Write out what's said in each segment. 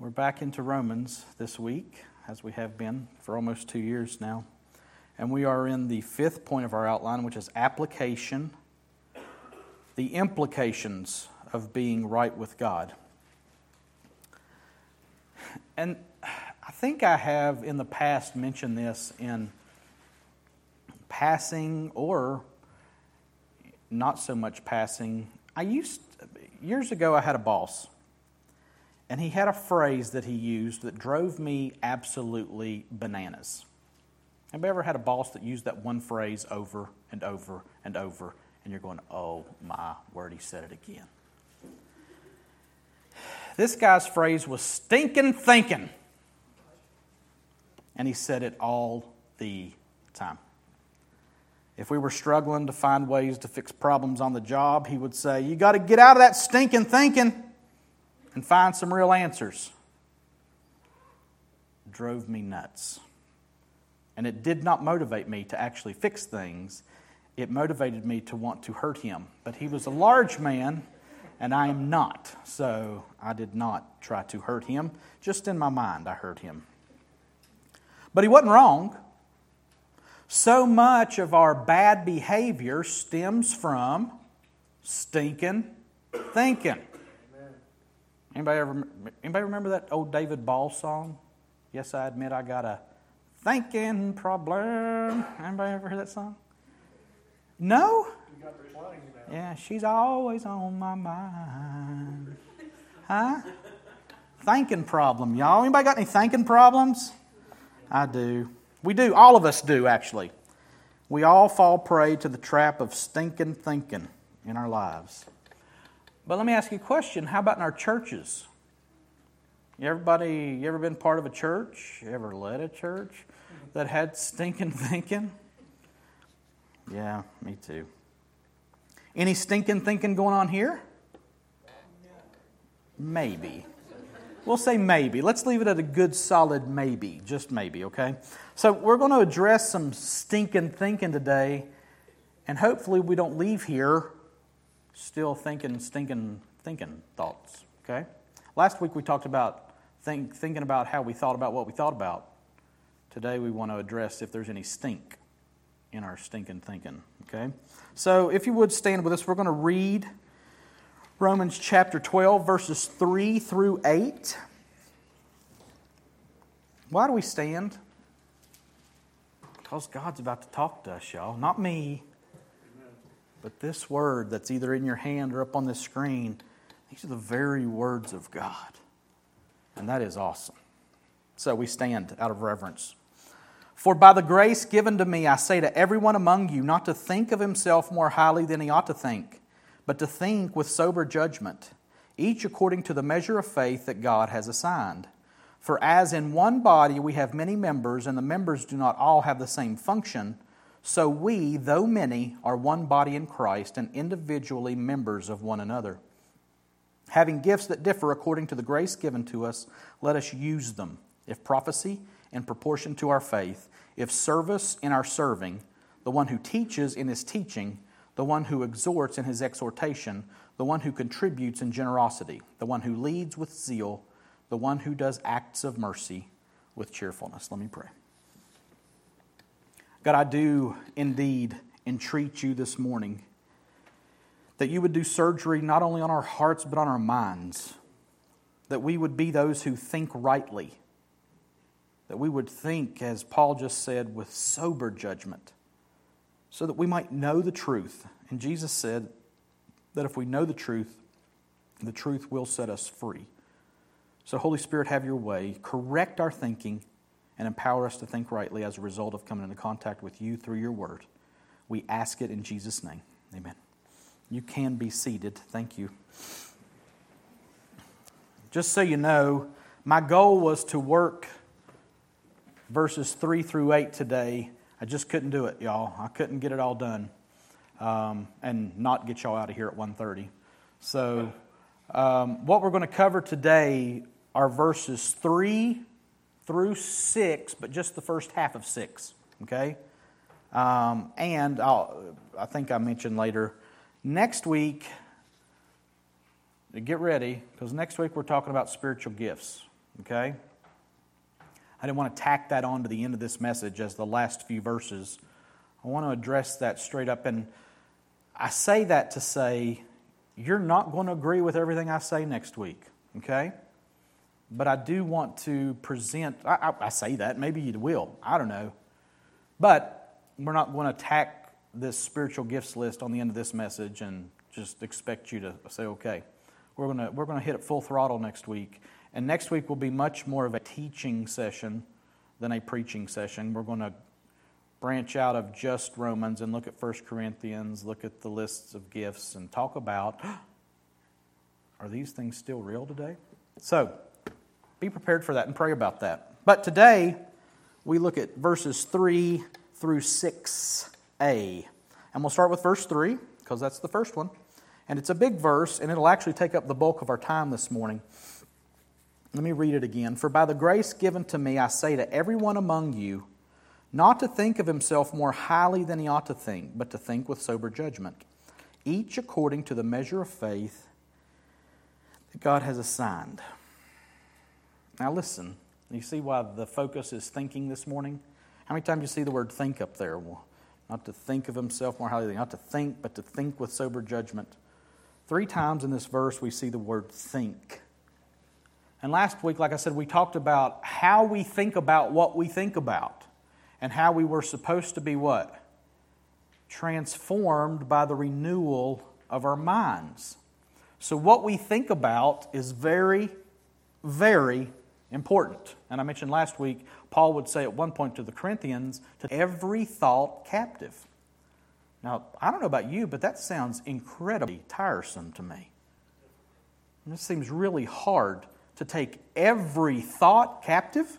We're back into Romans this week, as we have been for almost two years now. And we are in the fifth point of our outline, which is application, the implications of being right with God. And I think I have in the past mentioned this in passing or not so much passing. I used, years ago, I had a boss and he had a phrase that he used that drove me absolutely bananas. Have you ever had a boss that used that one phrase over and over and over, and you're going, oh my word, he said it again? This guy's phrase was stinking thinking. And he said it all the time. If we were struggling to find ways to fix problems on the job, he would say, You got to get out of that stinking thinking and find some real answers drove me nuts. And it did not motivate me to actually fix things. It motivated me to want to hurt him. But he was a large man, and I am not. So I did not try to hurt him. Just in my mind, I hurt him. But he wasn't wrong. So much of our bad behavior stems from stinking thinking. Anybody ever anybody remember that old David Ball song? Yes, I admit I got a thinking problem. Anybody ever heard that song? No? Yeah, she's always on my mind. Huh? thinking problem, y'all. Anybody got any thinking problems? I do. We do. All of us do, actually. We all fall prey to the trap of stinking thinking in our lives. But let me ask you a question. How about in our churches? Everybody, you ever been part of a church? You ever led a church that had stinking thinking? Yeah, me too. Any stinking thinking going on here? Maybe. We'll say maybe. Let's leave it at a good solid maybe, just maybe, okay? So we're going to address some stinking thinking today, and hopefully we don't leave here still thinking, stinking, thinking thoughts. Okay? Last week we talked about think, thinking about how we thought about what we thought about. Today we want to address if there's any stink in our stinking thinking. Okay? So if you would stand with us, we're going to read Romans chapter 12, verses 3 through 8. Why do we stand? Because God's about to talk to us, y'all. Not me, but this word that's either in your hand or up on the screen, these are the very words of God. And that is awesome. So we stand out of reverence. For by the grace given to me, I say to everyone among you not to think of himself more highly than he ought to think, but to think with sober judgment, each according to the measure of faith that God has assigned. For as in one body we have many members, and the members do not all have the same function, so we, though many, are one body in Christ and individually members of one another. Having gifts that differ according to the grace given to us, let us use them. If prophecy, in proportion to our faith, if service, in our serving, the one who teaches in his teaching, the one who exhorts in his exhortation, the one who contributes in generosity, the one who leads with zeal, the one who does acts of mercy with cheerfulness. Let me pray. God, I do indeed entreat you this morning that you would do surgery not only on our hearts but on our minds, that we would be those who think rightly, that we would think, as Paul just said, with sober judgment, so that we might know the truth. And Jesus said that if we know the truth, the truth will set us free. So, Holy Spirit, have your way. Correct our thinking and empower us to think rightly as a result of coming into contact with you through your word. We ask it in Jesus' name. Amen. You can be seated. Thank you. Just so you know, my goal was to work verses 3 through 8 today. I just couldn't do it, y'all. I couldn't get it all done um, and not get y'all out of here at 1.30. So um, what we're going to cover today are verses 3 through 6, but just the first half of 6, okay? Um, and I'll, I think I mentioned later, next week, get ready, because next week we're talking about spiritual gifts, Okay? I didn't want to tack that on to the end of this message as the last few verses. I want to address that straight up. And I say that to say, you're not going to agree with everything I say next week, okay? But I do want to present, I, I, I say that, maybe you will, I don't know. But we're not going to tack this spiritual gifts list on the end of this message and just expect you to say, okay, we're going we're to hit it full throttle next week. And next week will be much more of a teaching session than a preaching session. We're going to branch out of just Romans and look at 1 Corinthians, look at the lists of gifts, and talk about are these things still real today? So, be prepared for that and pray about that. But today, we look at verses 3 through 6a. And we'll start with verse 3, because that's the first one. And it's a big verse, and it'll actually take up the bulk of our time this morning. Let me read it again. For by the grace given to me, I say to everyone among you, not to think of himself more highly than he ought to think, but to think with sober judgment, each according to the measure of faith that God has assigned. Now, listen, you see why the focus is thinking this morning? How many times do you see the word think up there? Well, not to think of himself more highly, not to think, but to think with sober judgment. Three times in this verse, we see the word think. And last week, like I said, we talked about how we think about what we think about and how we were supposed to be what? Transformed by the renewal of our minds. So, what we think about is very, very important. And I mentioned last week, Paul would say at one point to the Corinthians, to every thought captive. Now, I don't know about you, but that sounds incredibly tiresome to me. This seems really hard to take every thought captive.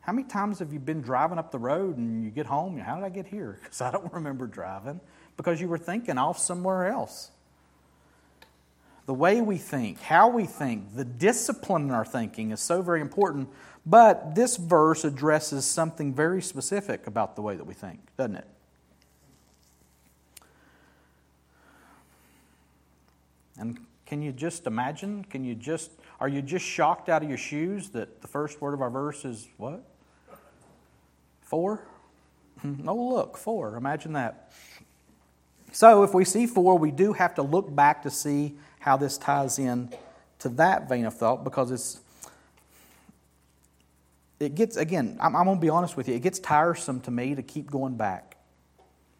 How many times have you been driving up the road and you get home? How did I get here? Because I don't remember driving. Because you were thinking off somewhere else. The way we think, how we think, the discipline in our thinking is so very important. But this verse addresses something very specific about the way that we think, doesn't it? And can you just imagine? Can you just, are you just shocked out of your shoes that the first word of our verse is what? Four? Hmm, oh, look, four. Imagine that. So, if we see four, we do have to look back to see how this ties in to that vein of thought because it's. It gets, again, I'm, I'm going to be honest with you, it gets tiresome to me to keep going back.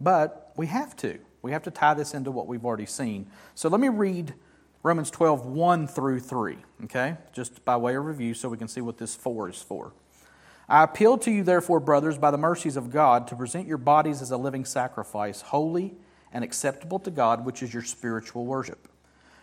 But we have to. We have to tie this into what we've already seen. So let me read Romans 12, 1 through 3, okay? Just by way of review so we can see what this 4 is for. I appeal to you, therefore, brothers, by the mercies of God, to present your bodies as a living sacrifice, holy and acceptable to God, which is your spiritual worship.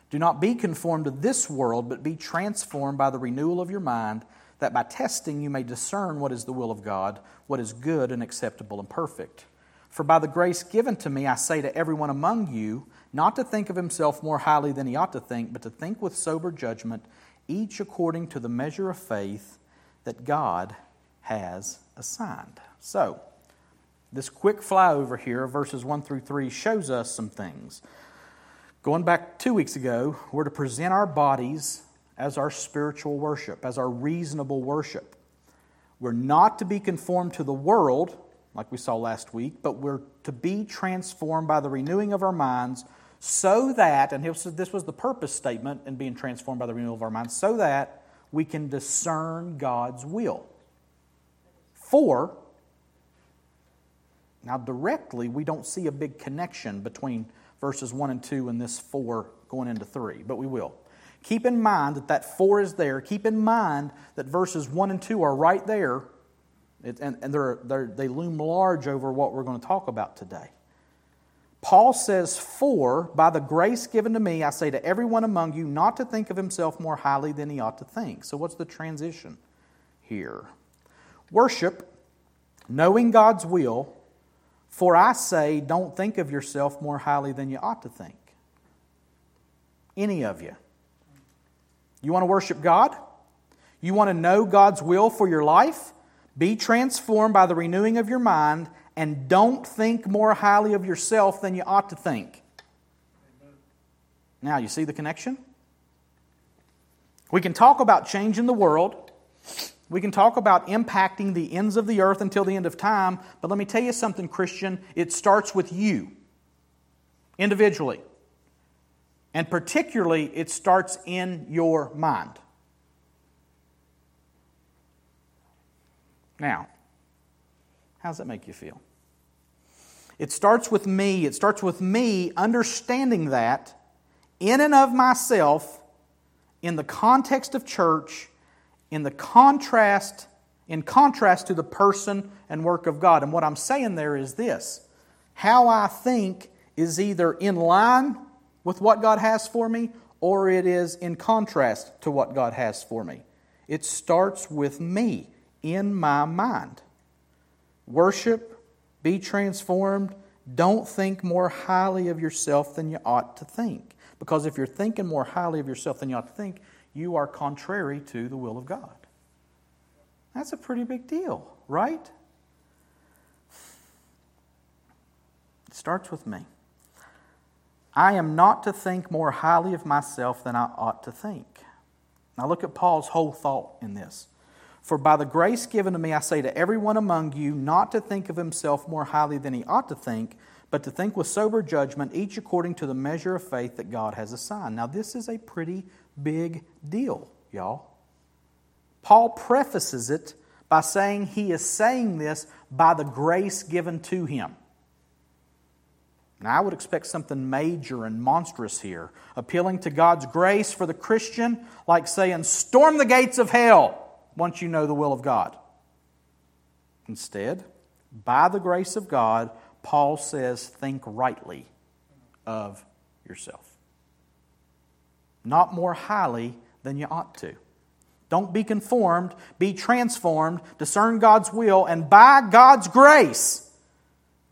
Do not be conformed to this world, but be transformed by the renewal of your mind, that by testing you may discern what is the will of God, what is good and acceptable and perfect. For by the grace given to me, I say to everyone among you, not to think of himself more highly than he ought to think, but to think with sober judgment, each according to the measure of faith that God has assigned. So, this quick flyover here, verses 1 through 3, shows us some things. Going back two weeks ago, we're to present our bodies as our spiritual worship, as our reasonable worship. We're not to be conformed to the world, like we saw last week, but we're to be transformed by the renewing of our minds so that, and this was the purpose statement in being transformed by the renewal of our minds, so that we can discern God's will. For, now directly, we don't see a big connection between verses 1 and 2 and this 4 going into 3, but we will. Keep in mind that that 4 is there. Keep in mind that verses 1 and 2 are right there, it, and, and they're, they're, they loom large over what we're going to talk about today. Paul says, For by the grace given to me, I say to everyone among you not to think of himself more highly than he ought to think. So, what's the transition here? Worship, knowing God's will, for I say, don't think of yourself more highly than you ought to think. Any of you. You want to worship God? You want to know God's will for your life? Be transformed by the renewing of your mind and don't think more highly of yourself than you ought to think. Now, you see the connection? We can talk about changing the world. We can talk about impacting the ends of the earth until the end of time, but let me tell you something, Christian. It starts with you individually. And particularly, it starts in your mind. Now, how does that make you feel? It starts with me. It starts with me understanding that in and of myself, in the context of church, in the contrast, in contrast to the person and work of God. And what I'm saying there is this how I think is either in line with what God has for me or it is in contrast to what God has for me. It starts with me in my mind. Worship, be transformed. Don't think more highly of yourself than you ought to think. Because if you're thinking more highly of yourself than you ought to think, you are contrary to the will of God. That's a pretty big deal, right? It starts with me. I am not to think more highly of myself than I ought to think. Now look at Paul's whole thought in this. For by the grace given to me, I say to everyone among you not to think of himself more highly than he ought to think, but to think with sober judgment, each according to the measure of faith that God has assigned. Now, this is a pretty big deal, y'all. Paul prefaces it by saying he is saying this by the grace given to him. Now, I would expect something major and monstrous here, appealing to God's grace for the Christian, like saying, Storm the gates of hell once you know the will of God. Instead, by the grace of God, Paul says, think rightly of yourself. Not more highly than you ought to. Don't be conformed, be transformed, discern God's will, and by God's grace,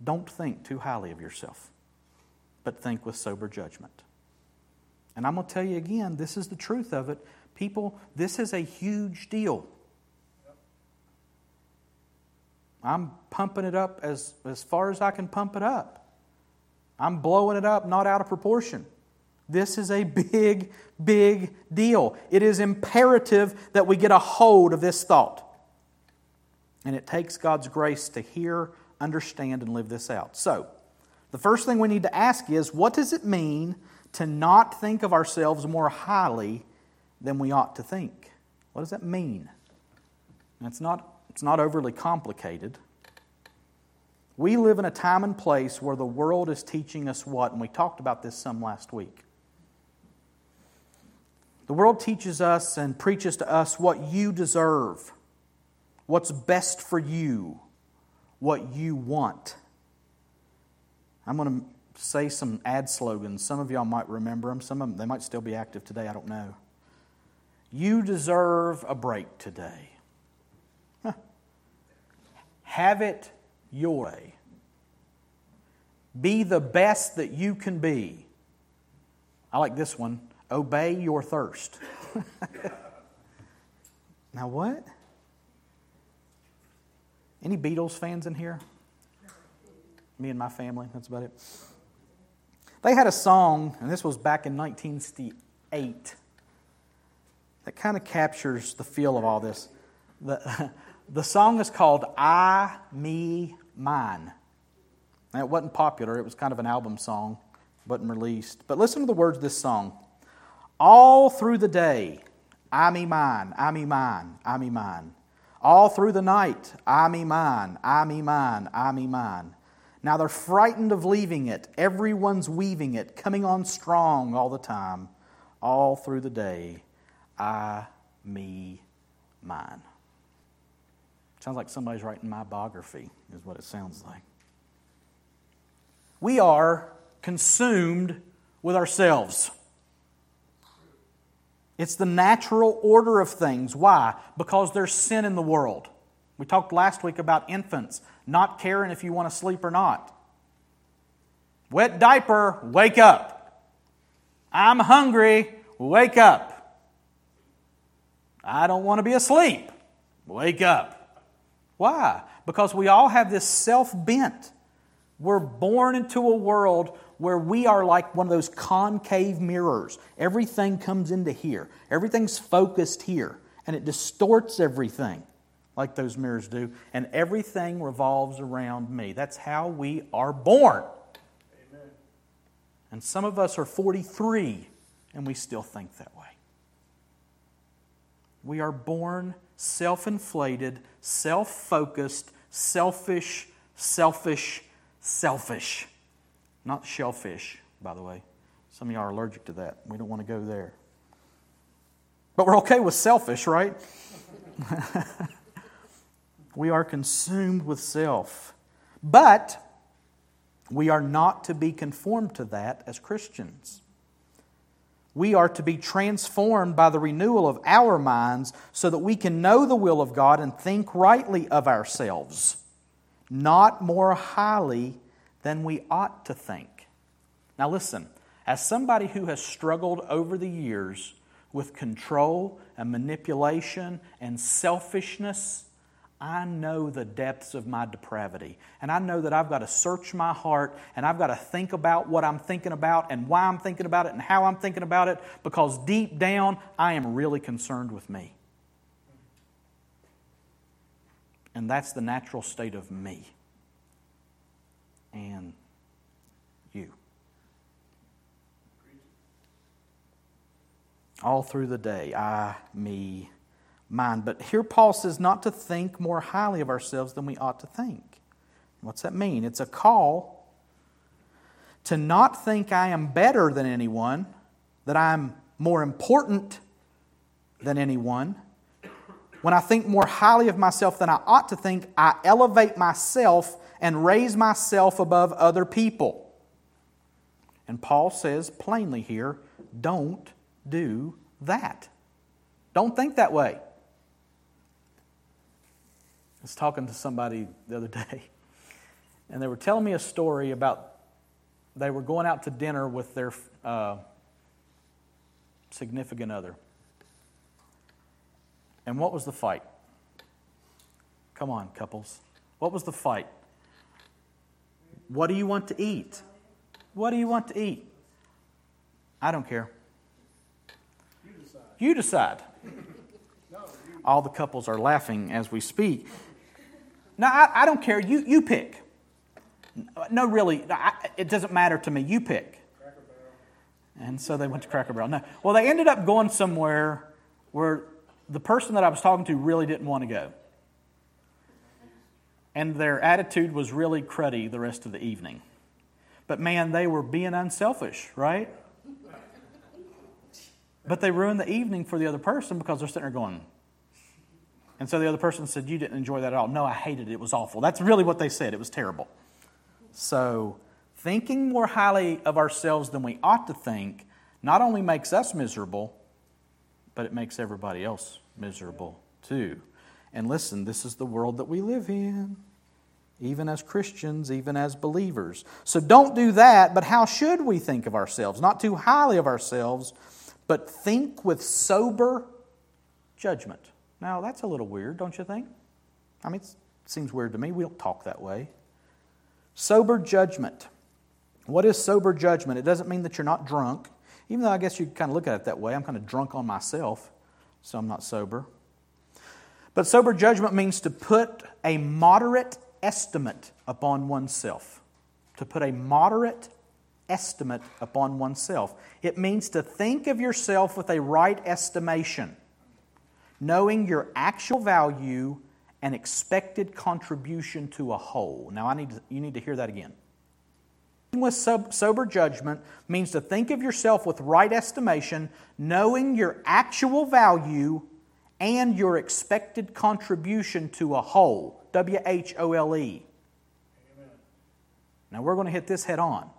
don't think too highly of yourself, but think with sober judgment. And I'm going to tell you again, this is the truth of it. People, this is a huge deal. I'm pumping it up as, as far as I can pump it up. I'm blowing it up, not out of proportion. This is a big, big deal. It is imperative that we get a hold of this thought. And it takes God's grace to hear, understand, and live this out. So, the first thing we need to ask is what does it mean to not think of ourselves more highly than we ought to think? What does that mean? And it's not it's not overly complicated. We live in a time and place where the world is teaching us what? And we talked about this some last week. The world teaches us and preaches to us what you deserve, what's best for you, what you want. I'm going to say some ad slogans. Some of y'all might remember them. Some of them, they might still be active today. I don't know. You deserve a break today. Have it your way. Be the best that you can be. I like this one. Obey your thirst. now, what? Any Beatles fans in here? Me and my family, that's about it. They had a song, and this was back in 1968, that kind of captures the feel of all this. The, the song is called I, Me, Mine. And it wasn't popular, it was kind of an album song, wasn't released. But listen to the words of this song. All through the day, I, me, mine, I, me, mine, I, me, mine. All through the night, I, me, mine, I, me, mine, I, me, mine. Now they're frightened of leaving it. Everyone's weaving it, coming on strong all the time. All through the day, I, me, mine. Sounds like somebody's writing my biography, is what it sounds like. We are consumed with ourselves. It's the natural order of things. Why? Because there's sin in the world. We talked last week about infants not caring if you want to sleep or not. Wet diaper, wake up. I'm hungry, wake up. I don't want to be asleep, wake up. Why? Because we all have this self bent We're born into a world where we are like one of those concave mirrors. Everything comes into here, everything's focused here, and it distorts everything like those mirrors do, and everything revolves around me. That's how we are born. Amen. And some of us are 43 and we still think that way. We are born self inflated, self focused, selfish, selfish, selfish. Not shellfish, by the way. Some of y'all are allergic to that. We don't want to go there. But we're okay with selfish, right? we are consumed with self. But we are not to be conformed to that as Christians. We are to be transformed by the renewal of our minds so that we can know the will of God and think rightly of ourselves, not more highly than we ought to think. Now, listen, as somebody who has struggled over the years with control and manipulation and selfishness, I know the depths of my depravity. And I know that I've got to search my heart and I've got to think about what I'm thinking about and why I'm thinking about it and how I'm thinking about it because deep down, I am really concerned with me. And that's the natural state of me and you. All through the day, I, me, mine. But here Paul says not to think more highly of ourselves than we ought to think. What's that mean? It's a call to not think I am better than anyone, that I'm more important than anyone. When I think more highly of myself than I ought to think, I elevate myself and raise myself above other people. And Paul says plainly here don't do that. Don't think that way I was talking to somebody the other day, and they were telling me a story about they were going out to dinner with their uh, significant other. And what was the fight? Come on, couples. What was the fight? What do you want to eat? What do you want to eat? I don't care. You decide. You decide. All the couples are laughing as we speak. No, I, I don't care. You, you pick. No, really, I, it doesn't matter to me. You pick. And so they went to Cracker Barrel. No. Well, they ended up going somewhere where the person that I was talking to really didn't want to go. And their attitude was really cruddy the rest of the evening. But man, they were being unselfish, right? But they ruined the evening for the other person because they're sitting there going, and so the other person said, You didn't enjoy that at all. No, I hated it. It was awful. That's really what they said. It was terrible. So, thinking more highly of ourselves than we ought to think not only makes us miserable, but it makes everybody else miserable too. And listen, this is the world that we live in, even as Christians, even as believers. So don't do that, but how should we think of ourselves? Not too highly of ourselves, but think with sober judgment. Now, that's a little weird, don't you think? I mean, it seems weird to me. We don't talk that way. Sober judgment. What is sober judgment? It doesn't mean that you're not drunk, even though I guess you kind of look at it that way. I'm kind of drunk on myself, so I'm not sober. But sober judgment means to put a moderate estimate upon oneself. To put a moderate estimate upon oneself. It means to think of yourself with a right estimation knowing your actual value and expected contribution to a whole. Now, I need to, you need to hear that again. With sober judgment means to think of yourself with right estimation, knowing your actual value and your expected contribution to a whole. W H O L E. Now, we're going to hit this head on.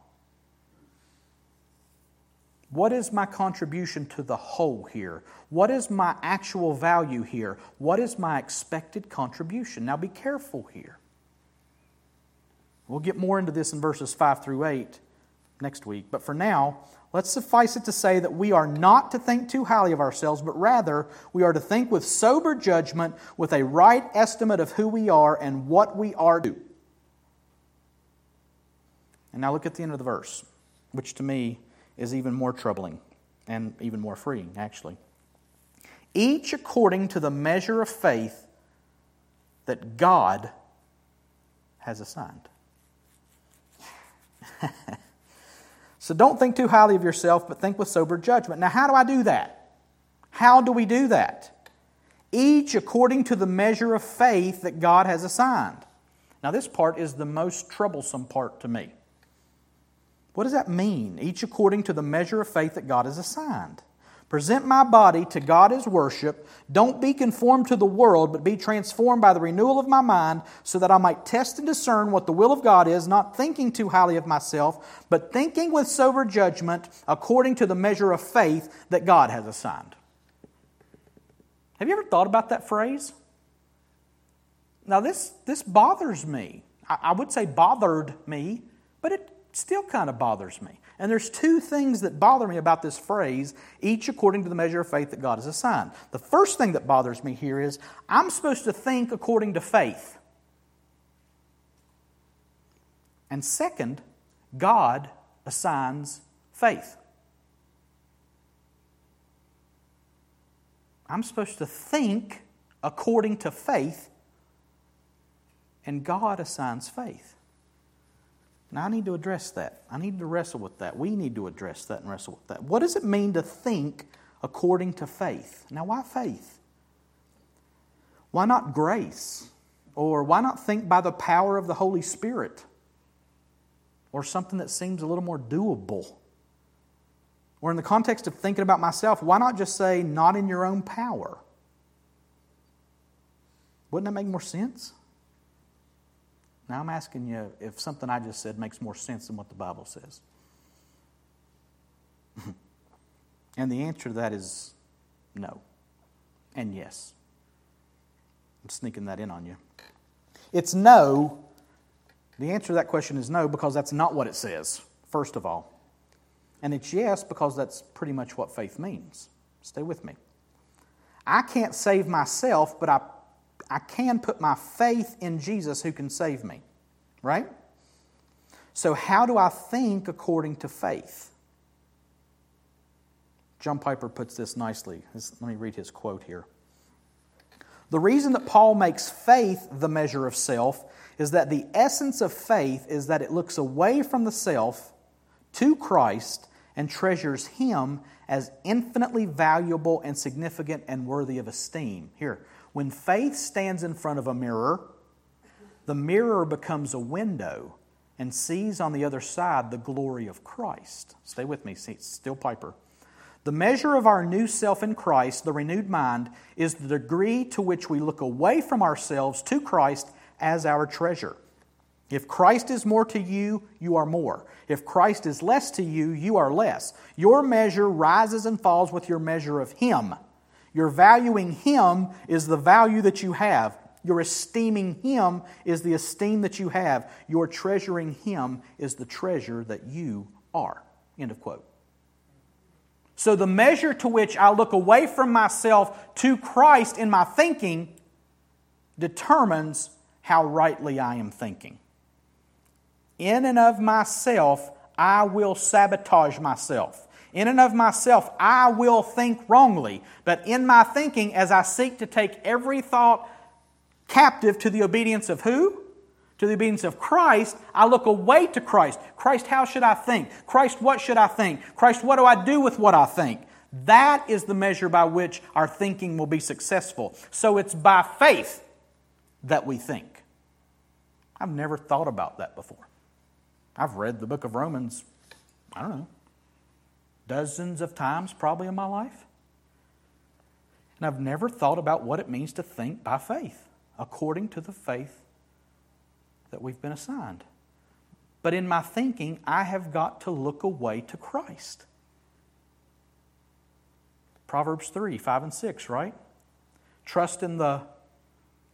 What is my contribution to the whole here? What is my actual value here? What is my expected contribution? Now be careful here. We'll get more into this in verses 5 through 8 next week. But for now, let's suffice it to say that we are not to think too highly of ourselves, but rather we are to think with sober judgment, with a right estimate of who we are and what we are to. Do. And now look at the end of the verse, which to me is even more troubling and even more freeing, actually. Each according to the measure of faith that God has assigned. so don't think too highly of yourself, but think with sober judgment. Now, how do I do that? How do we do that? Each according to the measure of faith that God has assigned. Now, this part is the most troublesome part to me. What does that mean? Each according to the measure of faith that God has assigned. Present my body to God as worship. Don't be conformed to the world, but be transformed by the renewal of my mind, so that I might test and discern what the will of God is, not thinking too highly of myself, but thinking with sober judgment according to the measure of faith that God has assigned. Have you ever thought about that phrase? Now, this, this bothers me. I, I would say bothered me, but it still kind of bothers me. And there's two things that bother me about this phrase, each according to the measure of faith that God has assigned. The first thing that bothers me here is I'm supposed to think according to faith. And second, God assigns faith. I'm supposed to think according to faith, and God assigns faith. Now, I need to address that. I need to wrestle with that. We need to address that and wrestle with that. What does it mean to think according to faith? Now, why faith? Why not grace? Or why not think by the power of the Holy Spirit? Or something that seems a little more doable? Or in the context of thinking about myself, why not just say, not in your own power? Wouldn't that make more sense? Now I'm asking you if something I just said makes more sense than what the Bible says. and the answer to that is no and yes. I'm sneaking that in on you. It's no. The answer to that question is no because that's not what it says, first of all. And it's yes because that's pretty much what faith means. Stay with me. I can't save myself, but I I can put my faith in Jesus who can save me, right? So, how do I think according to faith? John Piper puts this nicely. Let me read his quote here. The reason that Paul makes faith the measure of self is that the essence of faith is that it looks away from the self to Christ and treasures Him as infinitely valuable and significant and worthy of esteem. Here, when faith stands in front of a mirror, the mirror becomes a window and sees on the other side the glory of Christ. Stay with me, still Piper. The measure of our new self in Christ, the renewed mind, is the degree to which we look away from ourselves to Christ as our treasure. If Christ is more to you, you are more. If Christ is less to you, you are less. Your measure rises and falls with your measure of Him. Your valuing Him is the value that you have. Your esteeming Him is the esteem that you have. Your treasuring Him is the treasure that you are. End of quote. So, the measure to which I look away from myself to Christ in my thinking determines how rightly I am thinking. In and of myself, I will sabotage myself. In and of myself, I will think wrongly. But in my thinking, as I seek to take every thought captive to the obedience of who? To the obedience of Christ, I look away to Christ. Christ, how should I think? Christ, what should I think? Christ, what do I do with what I think? That is the measure by which our thinking will be successful. So it's by faith that we think. I've never thought about that before. I've read the book of Romans, I don't know, dozens of times probably in my life. And I've never thought about what it means to think by faith, according to the faith that we've been assigned. But in my thinking, I have got to look away to Christ. Proverbs 3 5 and 6, right? Trust in the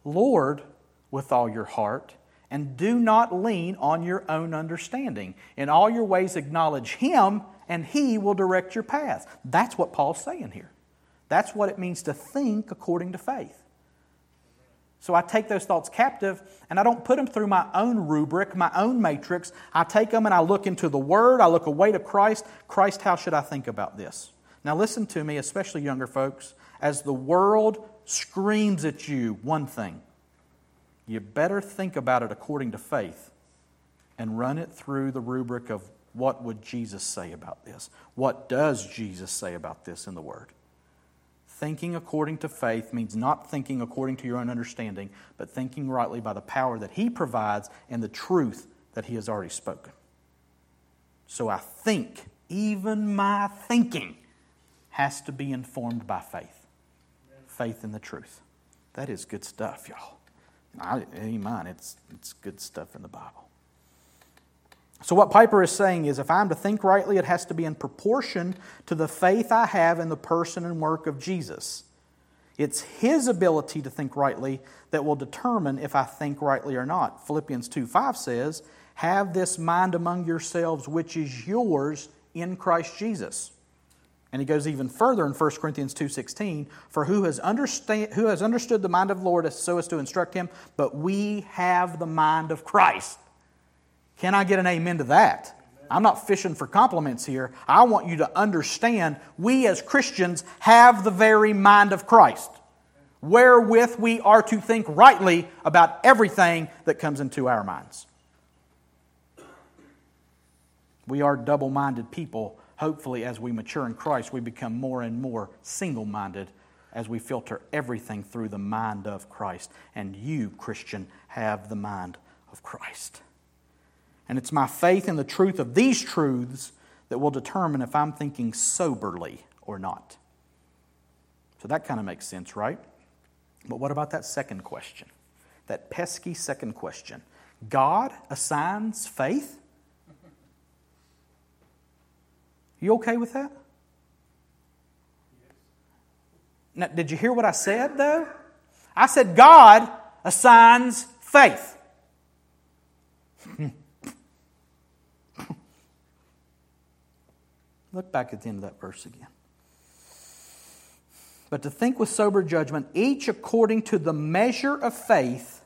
Lord with all your heart and do not lean on your own understanding. In all your ways, acknowledge Him, and He will direct your path. That's what Paul's saying here. That's what it means to think according to faith. So I take those thoughts captive and I don't put them through my own rubric, my own matrix. I take them and I look into the Word, I look away to Christ. Christ, how should I think about this? Now, listen to me, especially younger folks. As the world screams at you one thing, you better think about it according to faith and run it through the rubric of what would Jesus say about this? What does Jesus say about this in the Word? Thinking according to faith means not thinking according to your own understanding, but thinking rightly by the power that He provides and the truth that He has already spoken. So I think, even my thinking has to be informed by faith. Faith in the truth. That is good stuff, y'all. I, amen. It's, it's good stuff in the Bible. So, what Piper is saying is if I'm to think rightly, it has to be in proportion to the faith I have in the person and work of Jesus. It's his ability to think rightly that will determine if I think rightly or not. Philippians 2 5 says, Have this mind among yourselves, which is yours in Christ Jesus. And he goes even further in 1 Corinthians 2.16, For who has, understand, who has understood the mind of the Lord so as to instruct him? But we have the mind of Christ. Can I get an amen to that? I'm not fishing for compliments here. I want you to understand we as Christians have the very mind of Christ, wherewith we are to think rightly about everything that comes into our minds. We are double minded people. Hopefully, as we mature in Christ, we become more and more single minded as we filter everything through the mind of Christ. And you, Christian, have the mind of Christ. And it's my faith in the truth of these truths that will determine if I'm thinking soberly or not. So that kind of makes sense, right? But what about that second question? That pesky second question. God assigns faith? You okay with that? Now, did you hear what I said, though? I said God assigns faith. Look back at the end of that verse again. But to think with sober judgment, each according to the measure of faith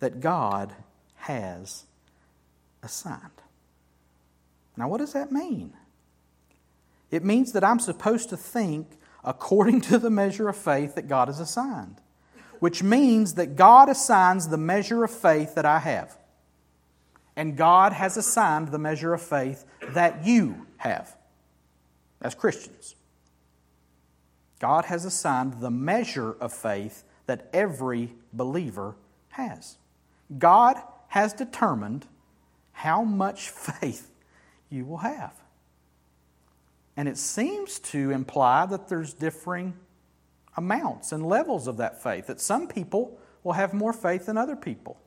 that God has assigned. Now, what does that mean? It means that I'm supposed to think according to the measure of faith that God has assigned, which means that God assigns the measure of faith that I have. And God has assigned the measure of faith that you have as Christians. God has assigned the measure of faith that every believer has. God has determined how much faith you will have. And it seems to imply that there's differing amounts and levels of that faith, that some people will have more faith than other people.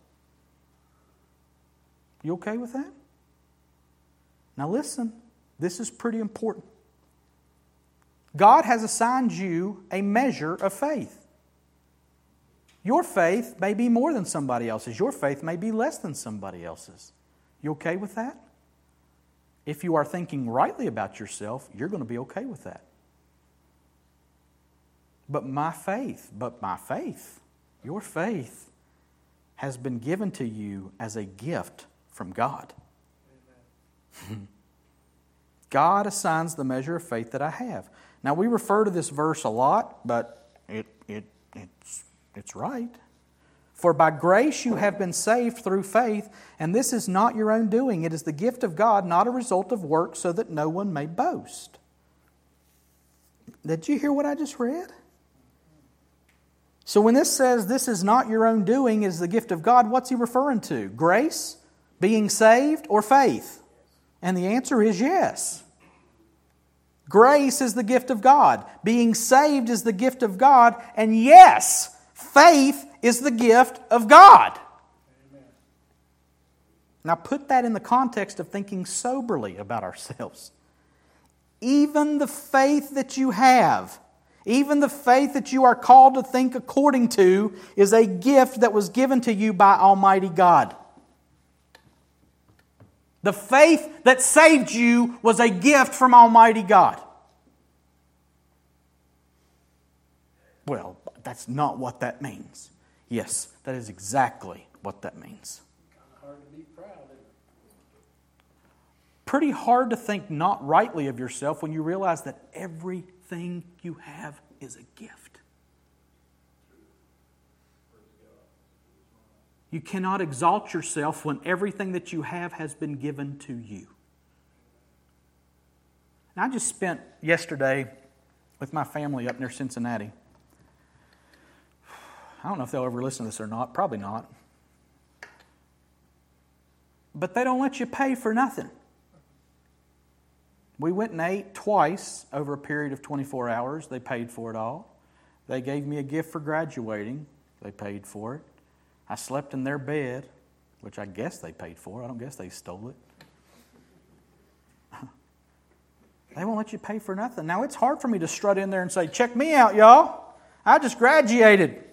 You okay with that? Now, listen, this is pretty important. God has assigned you a measure of faith. Your faith may be more than somebody else's. Your faith may be less than somebody else's. You okay with that? If you are thinking rightly about yourself, you're going to be okay with that. But my faith, but my faith, your faith has been given to you as a gift from God. God assigns the measure of faith that I have. Now, we refer to this verse a lot, but it, it, it's, it's right. For by grace you have been saved through faith, and this is not your own doing. It is the gift of God, not a result of works, so that no one may boast. Did you hear what I just read? So when this says this is not your own doing, is the gift of God, what's he referring to? Grace, being saved, or faith? And the answer is yes. Grace is the gift of God. Being saved is the gift of God. And yes, faith is the gift of God. Now, put that in the context of thinking soberly about ourselves. Even the faith that you have, even the faith that you are called to think according to, is a gift that was given to you by Almighty God. The faith that saved you was a gift from Almighty God. Well, that's not what that means. Yes, that is exactly what that means. Hard to be proud. Pretty hard to think not rightly of yourself when you realize that everything you have is a gift. You cannot exalt yourself when everything that you have has been given to you. And I just spent yesterday with my family up near Cincinnati. I don't know if they'll ever listen to this or not. Probably not. But they don't let you pay for nothing. We went and ate twice over a period of 24 hours. They paid for it all. They gave me a gift for graduating. They paid for it. I slept in their bed, which I guess they paid for. I don't guess they stole it. They won't let you pay for nothing. Now, it's hard for me to strut in there and say, Check me out, y'all. I just graduated.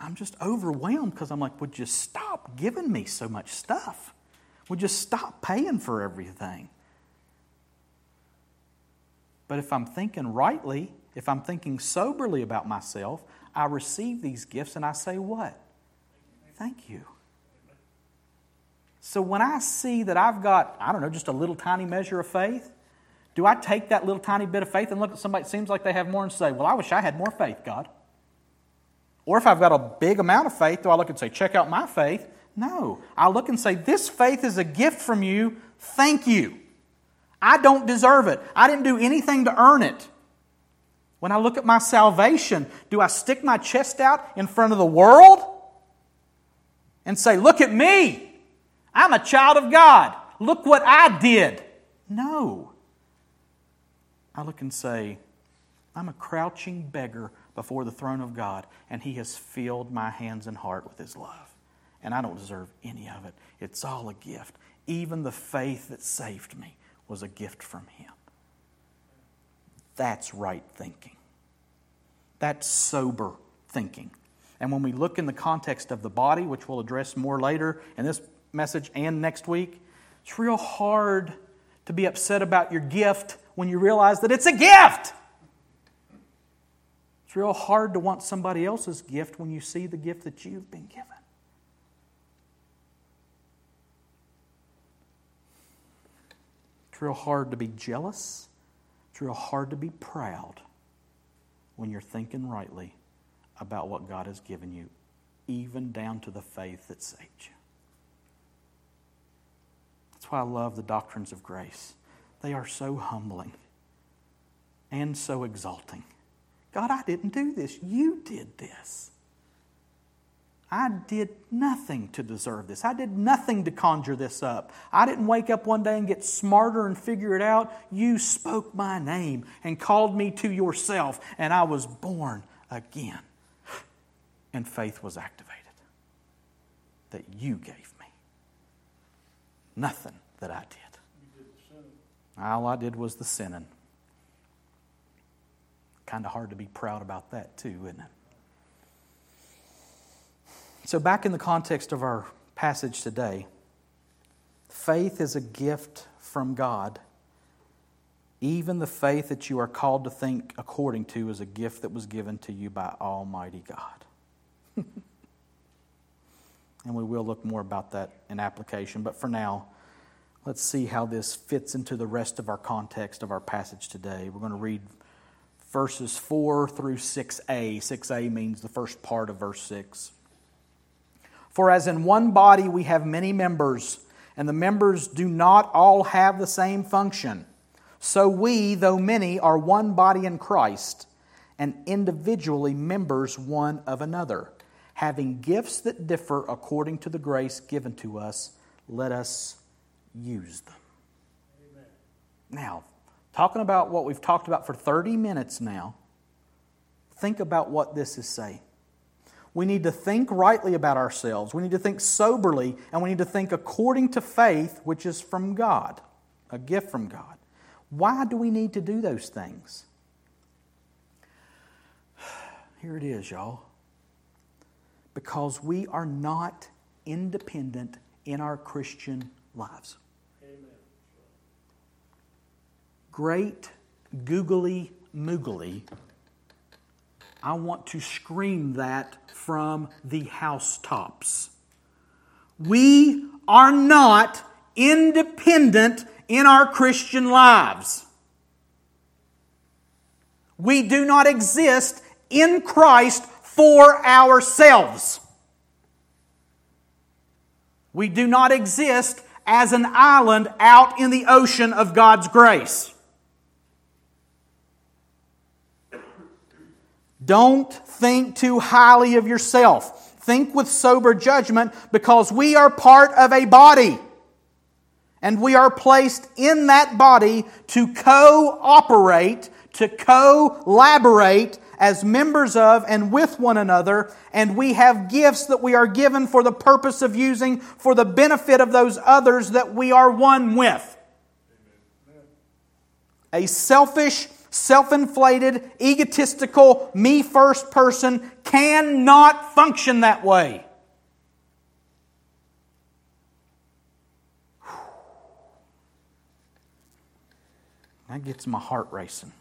I'm just overwhelmed because I'm like, Would you stop giving me so much stuff? Would you stop paying for everything? But if I'm thinking rightly, if I'm thinking soberly about myself, I receive these gifts and I say, What? Thank you. So when I see that I've got, I don't know, just a little tiny measure of faith, do I take that little tiny bit of faith and look at somebody that seems like they have more and say, Well, I wish I had more faith, God? Or if I've got a big amount of faith, do I look and say, Check out my faith? No. I look and say, This faith is a gift from you. Thank you. I don't deserve it. I didn't do anything to earn it. When I look at my salvation, do I stick my chest out in front of the world and say, Look at me? I'm a child of God. Look what I did. No. I look and say, I'm a crouching beggar before the throne of God, and He has filled my hands and heart with His love. And I don't deserve any of it. It's all a gift. Even the faith that saved me was a gift from Him. That's right thinking. That's sober thinking. And when we look in the context of the body, which we'll address more later in this message and next week, it's real hard to be upset about your gift when you realize that it's a gift. It's real hard to want somebody else's gift when you see the gift that you've been given. It's real hard to be jealous. It's real hard to be proud when you're thinking rightly about what God has given you, even down to the faith that saved you. That's why I love the doctrines of grace. They are so humbling and so exalting. God, I didn't do this. You did this. I did nothing to deserve this. I did nothing to conjure this up. I didn't wake up one day and get smarter and figure it out. You spoke my name and called me to yourself, and I was born again. And faith was activated that you gave me. Nothing that I did. All I did was the sinning. Kind of hard to be proud about that, too, isn't it? So, back in the context of our passage today, faith is a gift from God. Even the faith that you are called to think according to is a gift that was given to you by Almighty God. and we will look more about that in application. But for now, let's see how this fits into the rest of our context of our passage today. We're going to read verses 4 through 6a. 6a means the first part of verse 6. For as in one body we have many members, and the members do not all have the same function, so we, though many, are one body in Christ, and individually members one of another. Having gifts that differ according to the grace given to us, let us use them. Amen. Now, talking about what we've talked about for 30 minutes now, think about what this is saying. We need to think rightly about ourselves. We need to think soberly, and we need to think according to faith, which is from God, a gift from God. Why do we need to do those things? Here it is, y'all. Because we are not independent in our Christian lives. Amen. Great googly moogly I want to scream that from the housetops. We are not independent in our Christian lives. We do not exist in Christ for ourselves. We do not exist as an island out in the ocean of God's grace. Don't think too highly of yourself. Think with sober judgment because we are part of a body. And we are placed in that body to cooperate, to collaborate as members of and with one another. And we have gifts that we are given for the purpose of using for the benefit of those others that we are one with. A selfish, self inflated, egotistical, me first person cannot function that way. That gets my heart racing.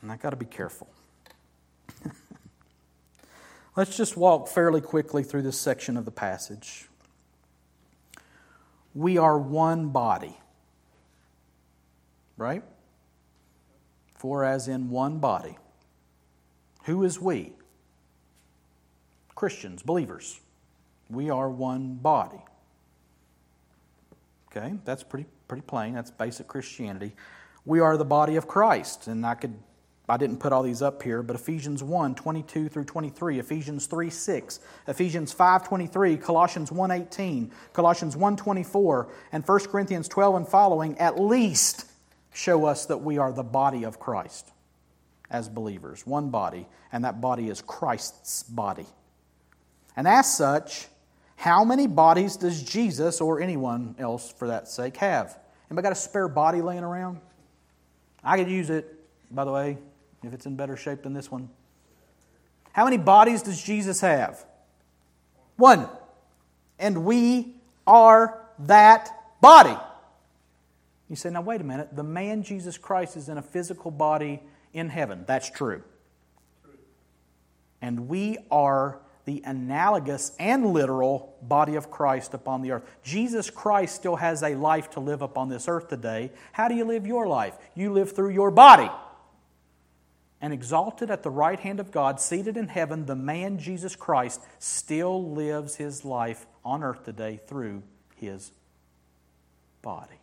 And I got to be careful. Let's just walk fairly quickly through this section of the passage. We are one body. Right? For as in one body. Who is we? Christians, believers. We are one body. Okay, that's pretty pretty plain. That's basic Christianity. We are the body of Christ, and I could I didn't put all these up here, but Ephesians 1, 22 through 23, Ephesians 3, 6, Ephesians 5, 23, Colossians 1, 18, Colossians 1, 24, and 1 Corinthians 12 and following at least show us that we are the body of Christ as believers, one body, and that body is Christ's body. And as such, how many bodies does Jesus or anyone else for that sake have? Anybody got a spare body laying around? I could use it, by the way, if it's in better shape than this one. How many bodies does Jesus have? One. And we are that body. You say, now wait a minute. The man Jesus Christ is in a physical body in heaven. That's true. And we are the analogous and literal body of Christ upon the earth. Jesus Christ still has a life to live upon this earth today. How do you live your life? You live through your body and exalted at the right hand of God, seated in heaven, the man Jesus Christ still lives his life on earth today through his body,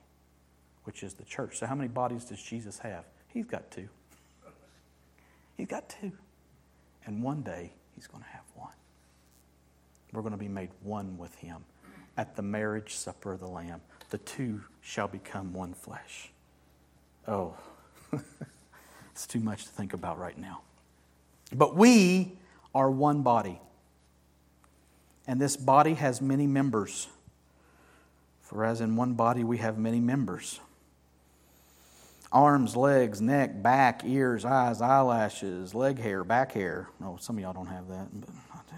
which is the church. So, how many bodies does Jesus have? He's got two. He's got two. And one day, he's going to have one. We're going to be made one with him at the marriage supper of the Lamb. The two shall become one flesh. Oh. It's too much to think about right now. But we are one body. And this body has many members. For as in one body we have many members arms, legs, neck, back, ears, eyes, eyelashes, leg hair, back hair. Oh, some of y'all don't have that, but I do.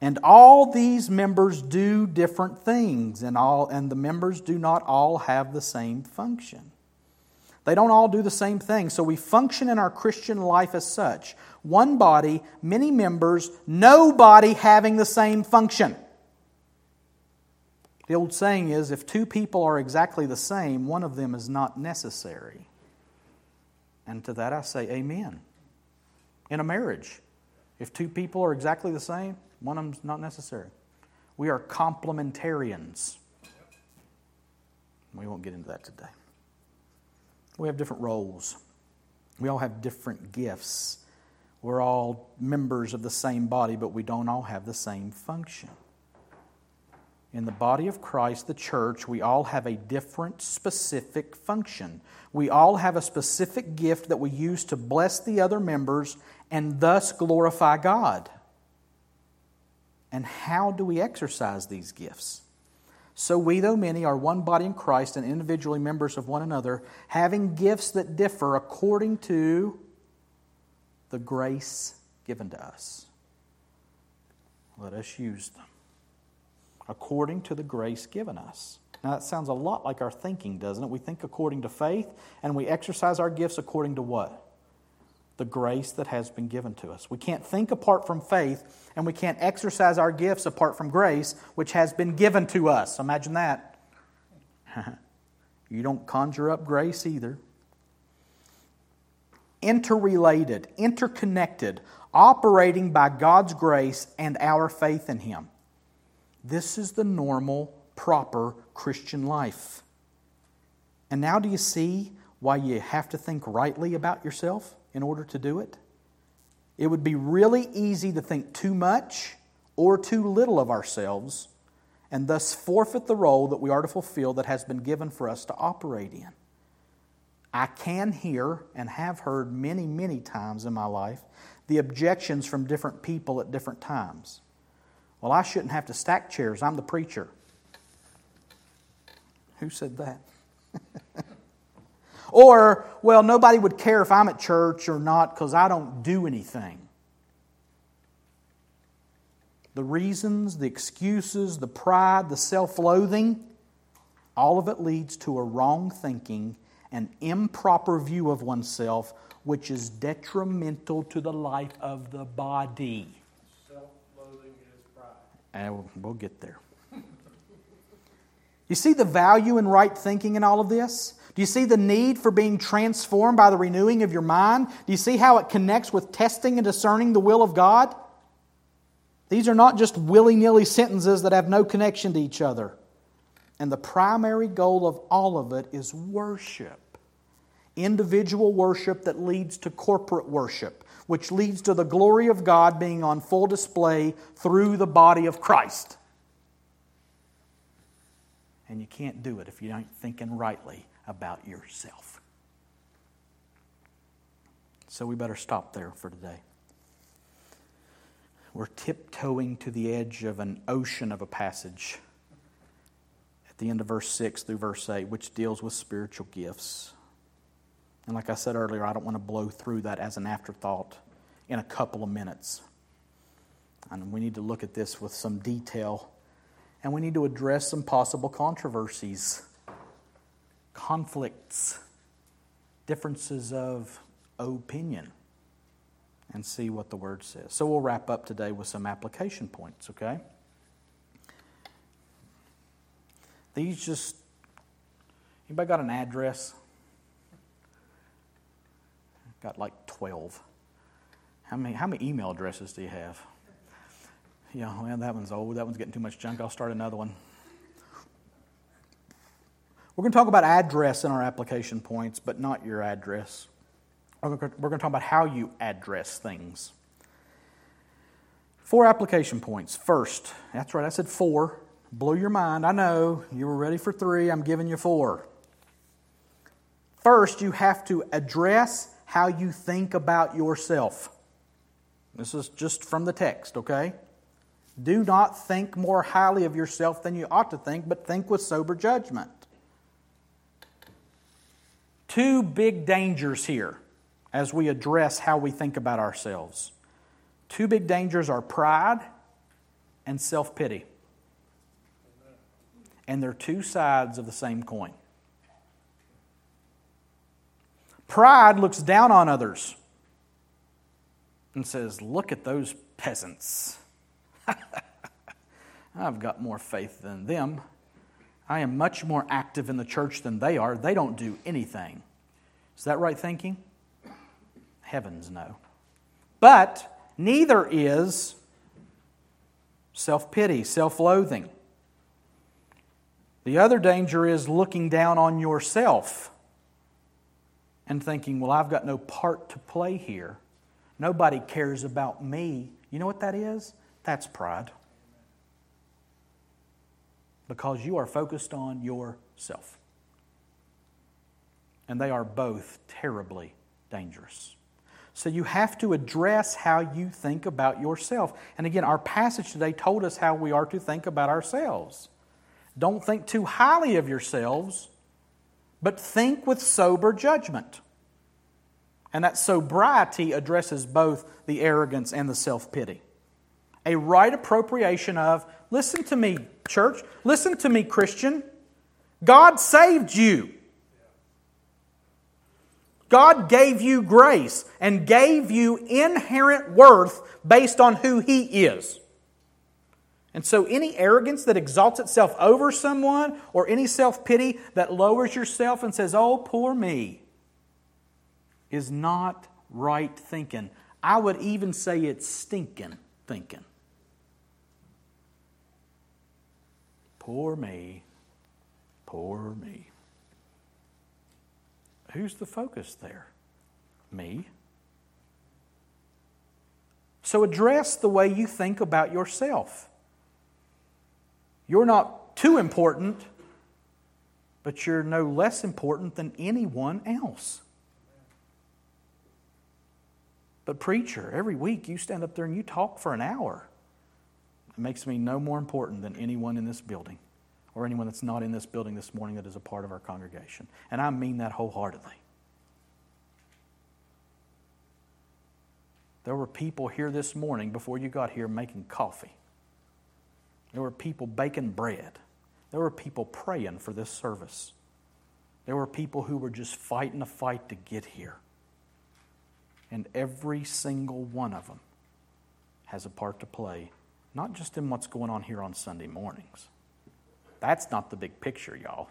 And all these members do different things, and all and the members do not all have the same function. They don't all do the same thing. So we function in our Christian life as such one body, many members, no body having the same function. The old saying is if two people are exactly the same, one of them is not necessary. And to that I say, Amen. In a marriage, if two people are exactly the same, one of them's not necessary. We are complementarians. We won't get into that today. We have different roles. We all have different gifts. We're all members of the same body, but we don't all have the same function. In the body of Christ, the church, we all have a different specific function. We all have a specific gift that we use to bless the other members and thus glorify God. And how do we exercise these gifts? So we, though many, are one body in Christ and individually members of one another, having gifts that differ according to the grace given to us. Let us use them according to the grace given us. Now, that sounds a lot like our thinking, doesn't it? We think according to faith, and we exercise our gifts according to what? The grace that has been given to us. We can't think apart from faith, and we can't exercise our gifts apart from grace, which has been given to us. Imagine that. you don't conjure up grace either. Interrelated, interconnected, operating by God's grace and our faith in Him. This is the normal, proper Christian life. And now, do you see why you have to think rightly about yourself in order to do it? It would be really easy to think too much or too little of ourselves and thus forfeit the role that we are to fulfill that has been given for us to operate in. I can hear and have heard many, many times in my life the objections from different people at different times. Well, I shouldn't have to stack chairs. I'm the preacher. Who said that? or, well, nobody would care if I'm at church or not because I don't do anything. The reasons, the excuses, the pride, the self loathing, all of it leads to a wrong thinking, an improper view of oneself, which is detrimental to the life of the body. Self loathing is pride. And we'll get there. You see the value in right thinking in all of this? Do you see the need for being transformed by the renewing of your mind? Do you see how it connects with testing and discerning the will of God? These are not just willy nilly sentences that have no connection to each other. And the primary goal of all of it is worship individual worship that leads to corporate worship, which leads to the glory of God being on full display through the body of Christ. And you can't do it if you aren't thinking rightly about yourself. So we better stop there for today. We're tiptoeing to the edge of an ocean of a passage at the end of verse 6 through verse 8, which deals with spiritual gifts. And like I said earlier, I don't want to blow through that as an afterthought in a couple of minutes. And we need to look at this with some detail and we need to address some possible controversies, conflicts, differences of opinion, and see what the Word says. So we'll wrap up today with some application points, okay? These just, anybody got an address? Got like 12. How many, how many email addresses do you have? Yeah, well, that one's old. That one's getting too much junk. I'll start another one. We're going to talk about address in our application points, but not your address. We're going to talk about how you address things. Four application points. First, that's right, I said four. Blew your mind. I know you were ready for three. I'm giving you four. First, you have to address how you think about yourself. This is just from the text, okay? Do not think more highly of yourself than you ought to think, but think with sober judgment. Two big dangers here as we address how we think about ourselves. Two big dangers are pride and self pity. And they're two sides of the same coin. Pride looks down on others and says, Look at those peasants. I've got more faith than them. I am much more active in the church than they are. They don't do anything. Is that right thinking? Heavens, no. But neither is self pity, self loathing. The other danger is looking down on yourself and thinking, well, I've got no part to play here. Nobody cares about me. You know what that is? That's pride. Because you are focused on yourself. And they are both terribly dangerous. So you have to address how you think about yourself. And again, our passage today told us how we are to think about ourselves. Don't think too highly of yourselves, but think with sober judgment. And that sobriety addresses both the arrogance and the self pity a right appropriation of, listen to me, church, listen to me, Christian. God saved you. God gave you grace and gave you inherent worth based on who He is. And so, any arrogance that exalts itself over someone or any self pity that lowers yourself and says, Oh, poor me, is not right thinking. I would even say it's stinking thinking. Poor me, poor me. Who's the focus there? Me. So address the way you think about yourself. You're not too important, but you're no less important than anyone else. But, preacher, every week you stand up there and you talk for an hour. It makes me no more important than anyone in this building or anyone that's not in this building this morning that is a part of our congregation. And I mean that wholeheartedly. There were people here this morning before you got here making coffee. There were people baking bread. There were people praying for this service. There were people who were just fighting a fight to get here. And every single one of them has a part to play, not just in what's going on here on Sunday mornings. That's not the big picture, y'all.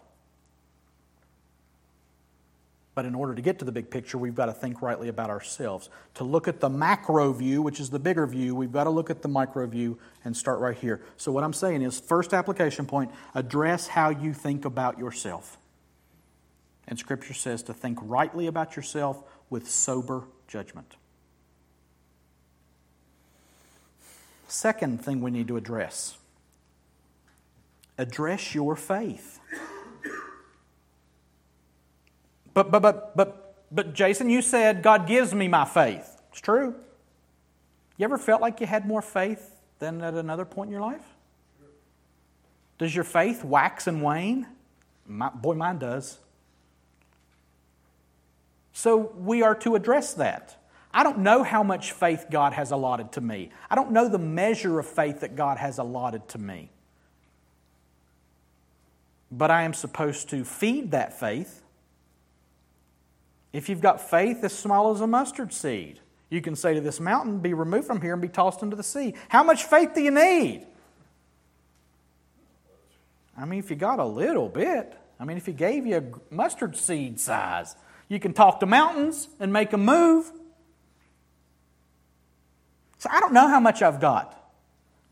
But in order to get to the big picture, we've got to think rightly about ourselves. To look at the macro view, which is the bigger view, we've got to look at the micro view and start right here. So, what I'm saying is first application point address how you think about yourself. And Scripture says to think rightly about yourself with sober judgment. Second thing we need to address address your faith. But, but, but, but, but, Jason, you said God gives me my faith. It's true. You ever felt like you had more faith than at another point in your life? Does your faith wax and wane? My, boy, mine does. So we are to address that. I don't know how much faith God has allotted to me. I don't know the measure of faith that God has allotted to me. But I am supposed to feed that faith. If you've got faith as small as a mustard seed, you can say to this mountain, Be removed from here and be tossed into the sea. How much faith do you need? I mean, if you got a little bit, I mean, if He gave you a mustard seed size, you can talk to mountains and make them move. So I don't know how much I've got,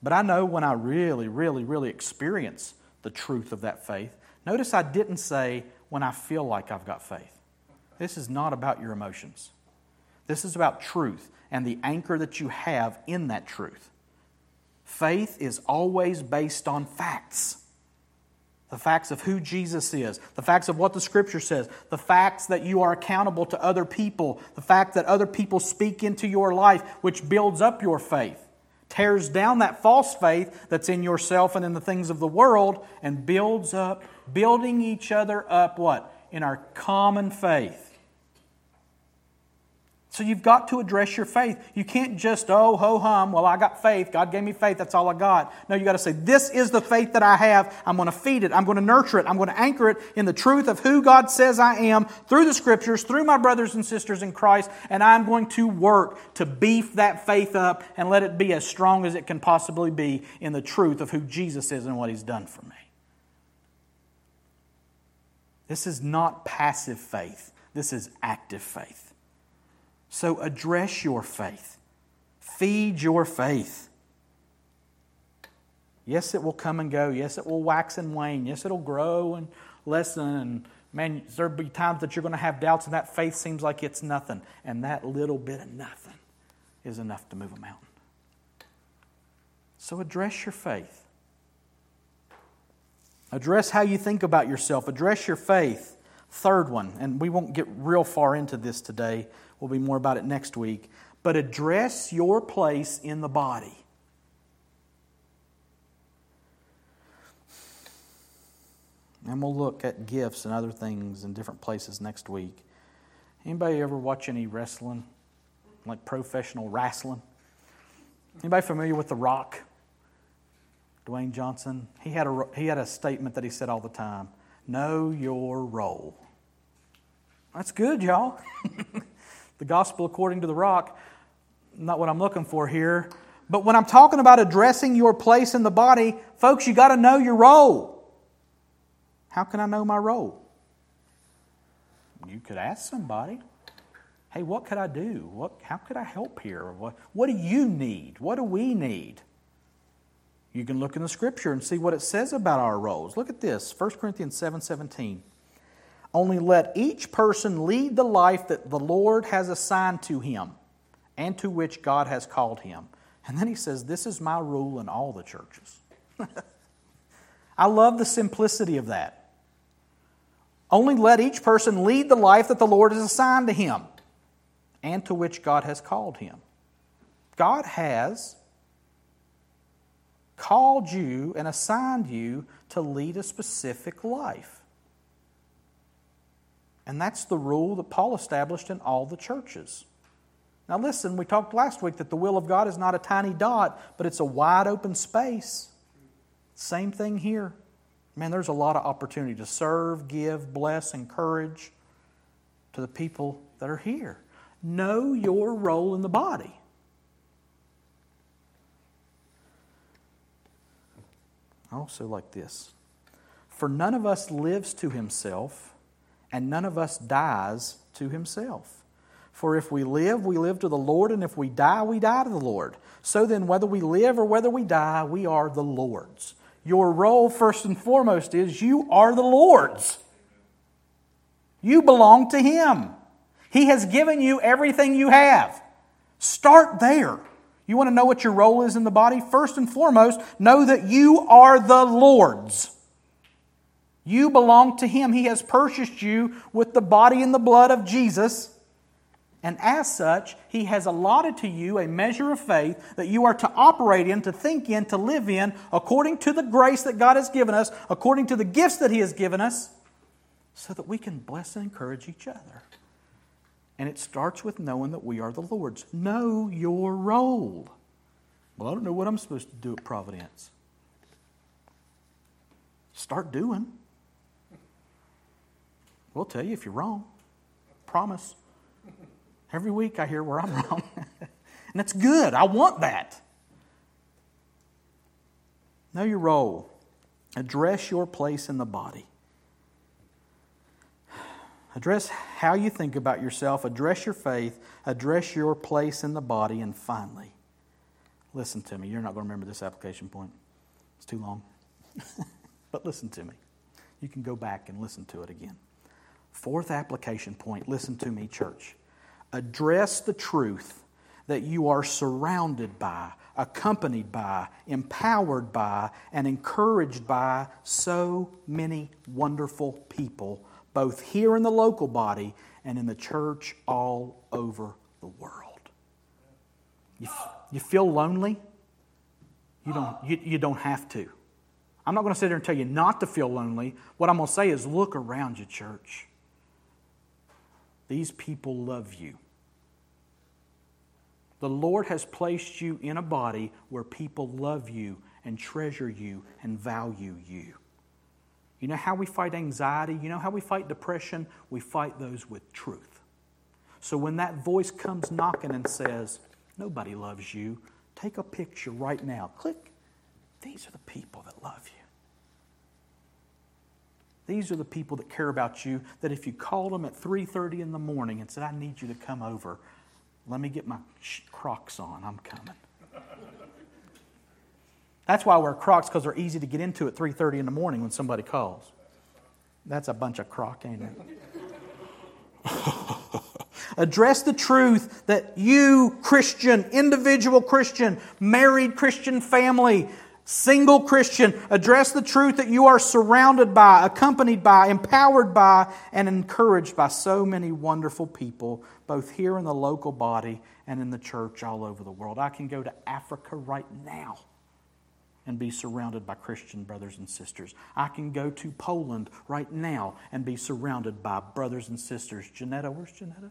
but I know when I really, really, really experience the truth of that faith. Notice I didn't say when I feel like I've got faith. This is not about your emotions. This is about truth and the anchor that you have in that truth. Faith is always based on facts the facts of who Jesus is, the facts of what the Scripture says, the facts that you are accountable to other people, the fact that other people speak into your life, which builds up your faith, tears down that false faith that's in yourself and in the things of the world, and builds up, building each other up what? In our common faith. So you've got to address your faith. You can't just, oh, ho hum, well, I got faith. God gave me faith. That's all I got. No, you got to say, this is the faith that I have. I'm going to feed it. I'm going to nurture it. I'm going to anchor it in the truth of who God says I am through the scriptures, through my brothers and sisters in Christ. And I'm going to work to beef that faith up and let it be as strong as it can possibly be in the truth of who Jesus is and what He's done for me. This is not passive faith, this is active faith. So address your faith, feed your faith. Yes, it will come and go. Yes, it will wax and wane. Yes, it'll grow and lessen. And man, there'll be times that you're going to have doubts, and that faith seems like it's nothing. And that little bit of nothing is enough to move a mountain. So address your faith. Address how you think about yourself. Address your faith. Third one, and we won't get real far into this today, We'll be more about it next week. But address your place in the body. And we'll look at gifts and other things in different places next week. Anybody ever watch any wrestling? Like professional wrestling? Anybody familiar with The Rock? Dwayne Johnson? He had a, he had a statement that he said all the time Know your role. That's good, y'all. the gospel according to the rock, not what I'm looking for here. But when I'm talking about addressing your place in the body, folks, you got to know your role. How can I know my role? You could ask somebody, hey, what could I do? What, how could I help here? What, what do you need? What do we need? You can look in the scripture and see what it says about our roles. Look at this 1 Corinthians 7 17. Only let each person lead the life that the Lord has assigned to him and to which God has called him. And then he says, This is my rule in all the churches. I love the simplicity of that. Only let each person lead the life that the Lord has assigned to him and to which God has called him. God has called you and assigned you to lead a specific life. And that's the rule that Paul established in all the churches. Now, listen, we talked last week that the will of God is not a tiny dot, but it's a wide open space. Same thing here. Man, there's a lot of opportunity to serve, give, bless, encourage to the people that are here. Know your role in the body. Also, like this For none of us lives to himself, and none of us dies to himself. For if we live, we live to the Lord, and if we die, we die to the Lord. So then, whether we live or whether we die, we are the Lord's. Your role, first and foremost, is you are the Lord's. You belong to Him. He has given you everything you have. Start there. You want to know what your role is in the body? First and foremost, know that you are the Lord's. You belong to Him. He has purchased you with the body and the blood of Jesus. And as such, He has allotted to you a measure of faith that you are to operate in, to think in, to live in, according to the grace that God has given us, according to the gifts that He has given us, so that we can bless and encourage each other. And it starts with knowing that we are the Lord's. Know your role. Well, I don't know what I'm supposed to do at Providence. Start doing. We'll tell you if you're wrong. Promise. Every week I hear where I'm wrong. and that's good. I want that. Know your role. Address your place in the body. Address how you think about yourself. Address your faith. Address your place in the body. And finally, listen to me. You're not going to remember this application point, it's too long. but listen to me. You can go back and listen to it again. Fourth application point listen to me, church address the truth that you are surrounded by, accompanied by, empowered by, and encouraged by so many wonderful people, both here in the local body and in the church all over the world. You, you feel lonely? You don't, you, you don't have to. I'm not going to sit there and tell you not to feel lonely. What I'm going to say is look around you, church. These people love you. The Lord has placed you in a body where people love you and treasure you and value you. You know how we fight anxiety? You know how we fight depression? We fight those with truth. So when that voice comes knocking and says, Nobody loves you, take a picture right now. Click. These are the people that love you. These are the people that care about you that if you called them at 3:30 in the morning and said I need you to come over, let me get my Crocs on. I'm coming. That's why I wear Crocs because they're easy to get into at 3:30 in the morning when somebody calls. That's a bunch of crock, ain't it? Address the truth that you, Christian, individual Christian, married Christian family, single Christian, address the truth that you are surrounded by, accompanied by, empowered by, and encouraged by so many wonderful people, both here in the local body and in the church all over the world. I can go to Africa right now and be surrounded by Christian brothers and sisters. I can go to Poland right now and be surrounded by brothers and sisters. Janetta, where's Janetta?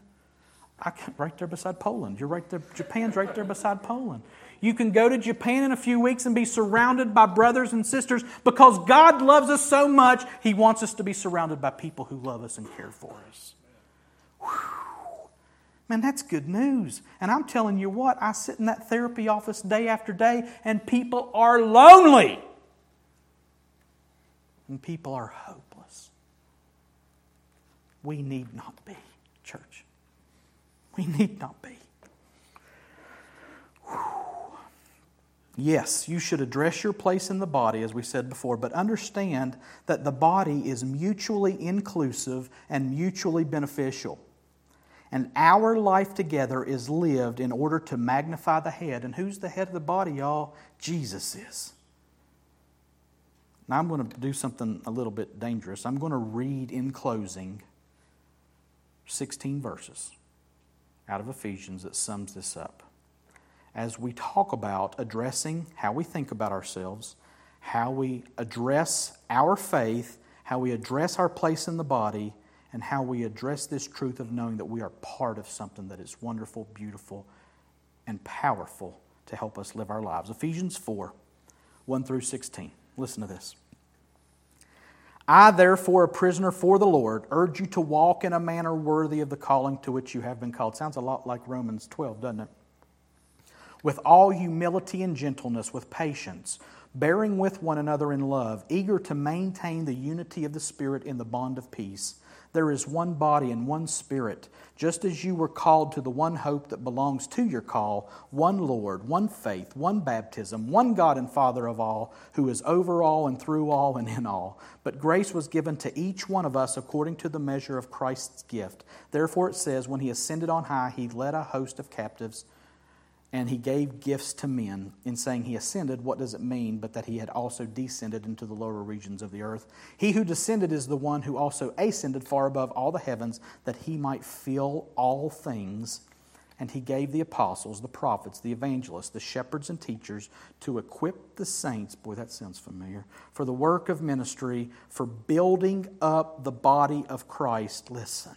I can, right there beside Poland. You're right there. Japan's right there beside Poland. You can go to Japan in a few weeks and be surrounded by brothers and sisters because God loves us so much, He wants us to be surrounded by people who love us and care for us. Whew. Man, that's good news. And I'm telling you what, I sit in that therapy office day after day, and people are lonely. And people are hopeless. We need not be, church. We need not be. Yes, you should address your place in the body, as we said before, but understand that the body is mutually inclusive and mutually beneficial. And our life together is lived in order to magnify the head. And who's the head of the body, y'all? Jesus is. Now, I'm going to do something a little bit dangerous. I'm going to read in closing 16 verses out of Ephesians that sums this up as we talk about addressing how we think about ourselves, how we address our faith, how we address our place in the body, and how we address this truth of knowing that we are part of something that is wonderful, beautiful, and powerful to help us live our lives. Ephesians 4 1 through 16. Listen to this. I, therefore, a prisoner for the Lord, urge you to walk in a manner worthy of the calling to which you have been called. Sounds a lot like Romans 12, doesn't it? with all humility and gentleness, with patience, bearing with one another in love, eager to maintain the unity of the Spirit in the bond of peace. There is one body and one Spirit, just as you were called to the one hope that belongs to your call, one Lord, one faith, one baptism, one God and Father of all, who is over all and through all and in all. But grace was given to each one of us according to the measure of Christ's gift. Therefore it says, When he ascended on high, he led a host of captives and he gave gifts to men. In saying he ascended, what does it mean but that he had also descended into the lower regions of the earth? He who descended is the one who also ascended far above all the heavens, that he might fill all things. And he gave the apostles, the prophets, the evangelists, the shepherds, and teachers to equip the saints. Boy, that sounds familiar. For the work of ministry, for building up the body of Christ. Listen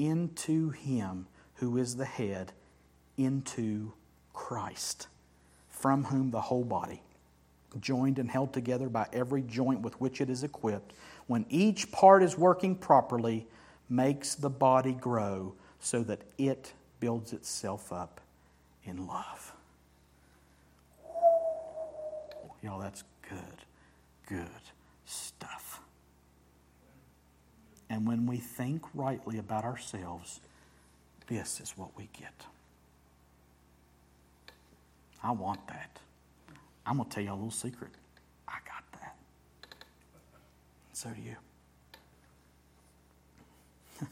into Him who is the head, into Christ, from whom the whole body, joined and held together by every joint with which it is equipped, when each part is working properly, makes the body grow so that it builds itself up in love. Y'all, that's good, good stuff. And when we think rightly about ourselves, this is what we get. I want that. I'm going to tell you a little secret. I got that. So do you.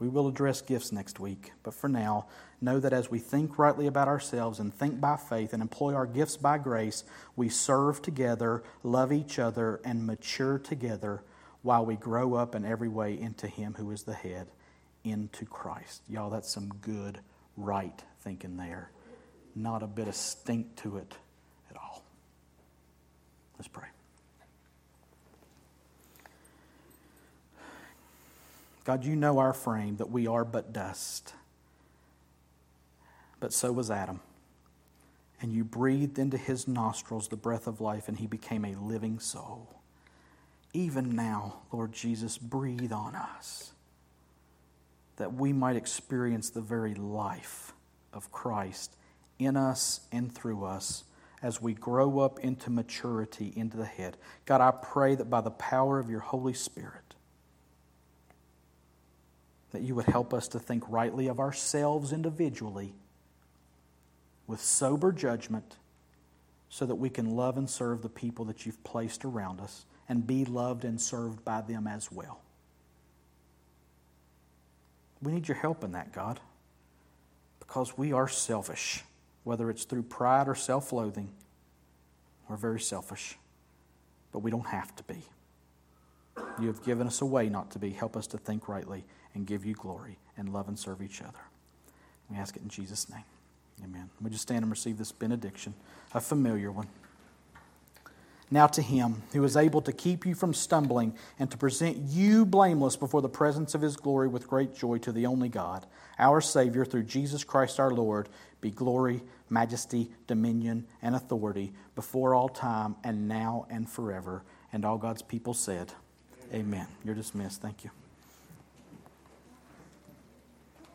we will address gifts next week, but for now, know that as we think rightly about ourselves and think by faith and employ our gifts by grace, we serve together, love each other, and mature together while we grow up in every way into Him who is the head, into Christ. Y'all, that's some good, right thinking there. Not a bit of stink to it at all. Let's pray. God, you know our frame, that we are but dust. But so was Adam. And you breathed into his nostrils the breath of life, and he became a living soul even now, Lord Jesus, breathe on us that we might experience the very life of Christ in us and through us as we grow up into maturity into the head. God, I pray that by the power of your Holy Spirit, that you would help us to think rightly of ourselves individually with sober judgment so that we can love and serve the people that you've placed around us and be loved and served by them as well. We need your help in that, God. because we are selfish, whether it's through pride or self loathing. We're very selfish, but we don't have to be. You have given us a way not to be. Help us to think rightly and give you glory and love and serve each other. We ask it in Jesus' name. Amen. We just stand and receive this benediction, a familiar one. Now to him who is able to keep you from stumbling and to present you blameless before the presence of his glory with great joy to the only God, our Savior, through Jesus Christ our Lord, be glory, majesty, dominion, and authority before all time and now and forever. And all God's people said, Amen. Amen. You're dismissed. Thank you.